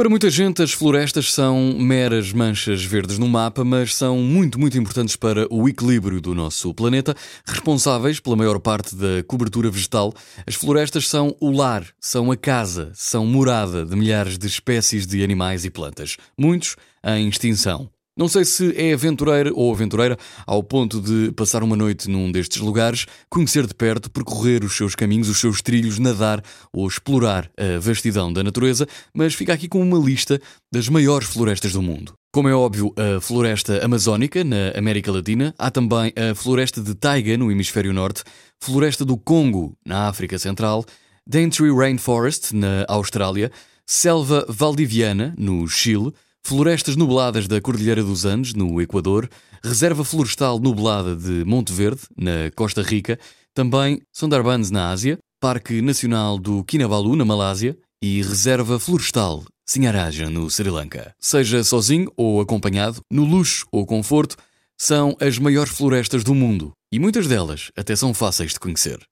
Para muita gente, as florestas são meras manchas verdes no mapa, mas são muito, muito importantes para o equilíbrio do nosso planeta. Responsáveis pela maior parte da cobertura vegetal, as florestas são o lar, são a casa, são morada de milhares de espécies de animais e plantas, muitos em extinção. Não sei se é aventureira ou aventureira ao ponto de passar uma noite num destes lugares, conhecer de perto, percorrer os seus caminhos, os seus trilhos, nadar ou explorar a vastidão da natureza, mas fica aqui com uma lista das maiores florestas do mundo. Como é óbvio, a floresta amazónica, na América Latina, há também a floresta de taiga, no hemisfério norte, floresta do Congo, na África Central, Daintree Rainforest, na Austrália, selva valdiviana, no Chile, florestas nubladas da Cordilheira dos Andes, no Equador, reserva florestal nublada de Monte Verde, na Costa Rica, também Sundarbans na Ásia, Parque Nacional do Kinabalu, na Malásia, e Reserva Florestal Sinharaja, no Sri Lanka. Seja sozinho ou acompanhado, no luxo ou conforto, são as maiores florestas do mundo. E muitas delas até são fáceis de conhecer.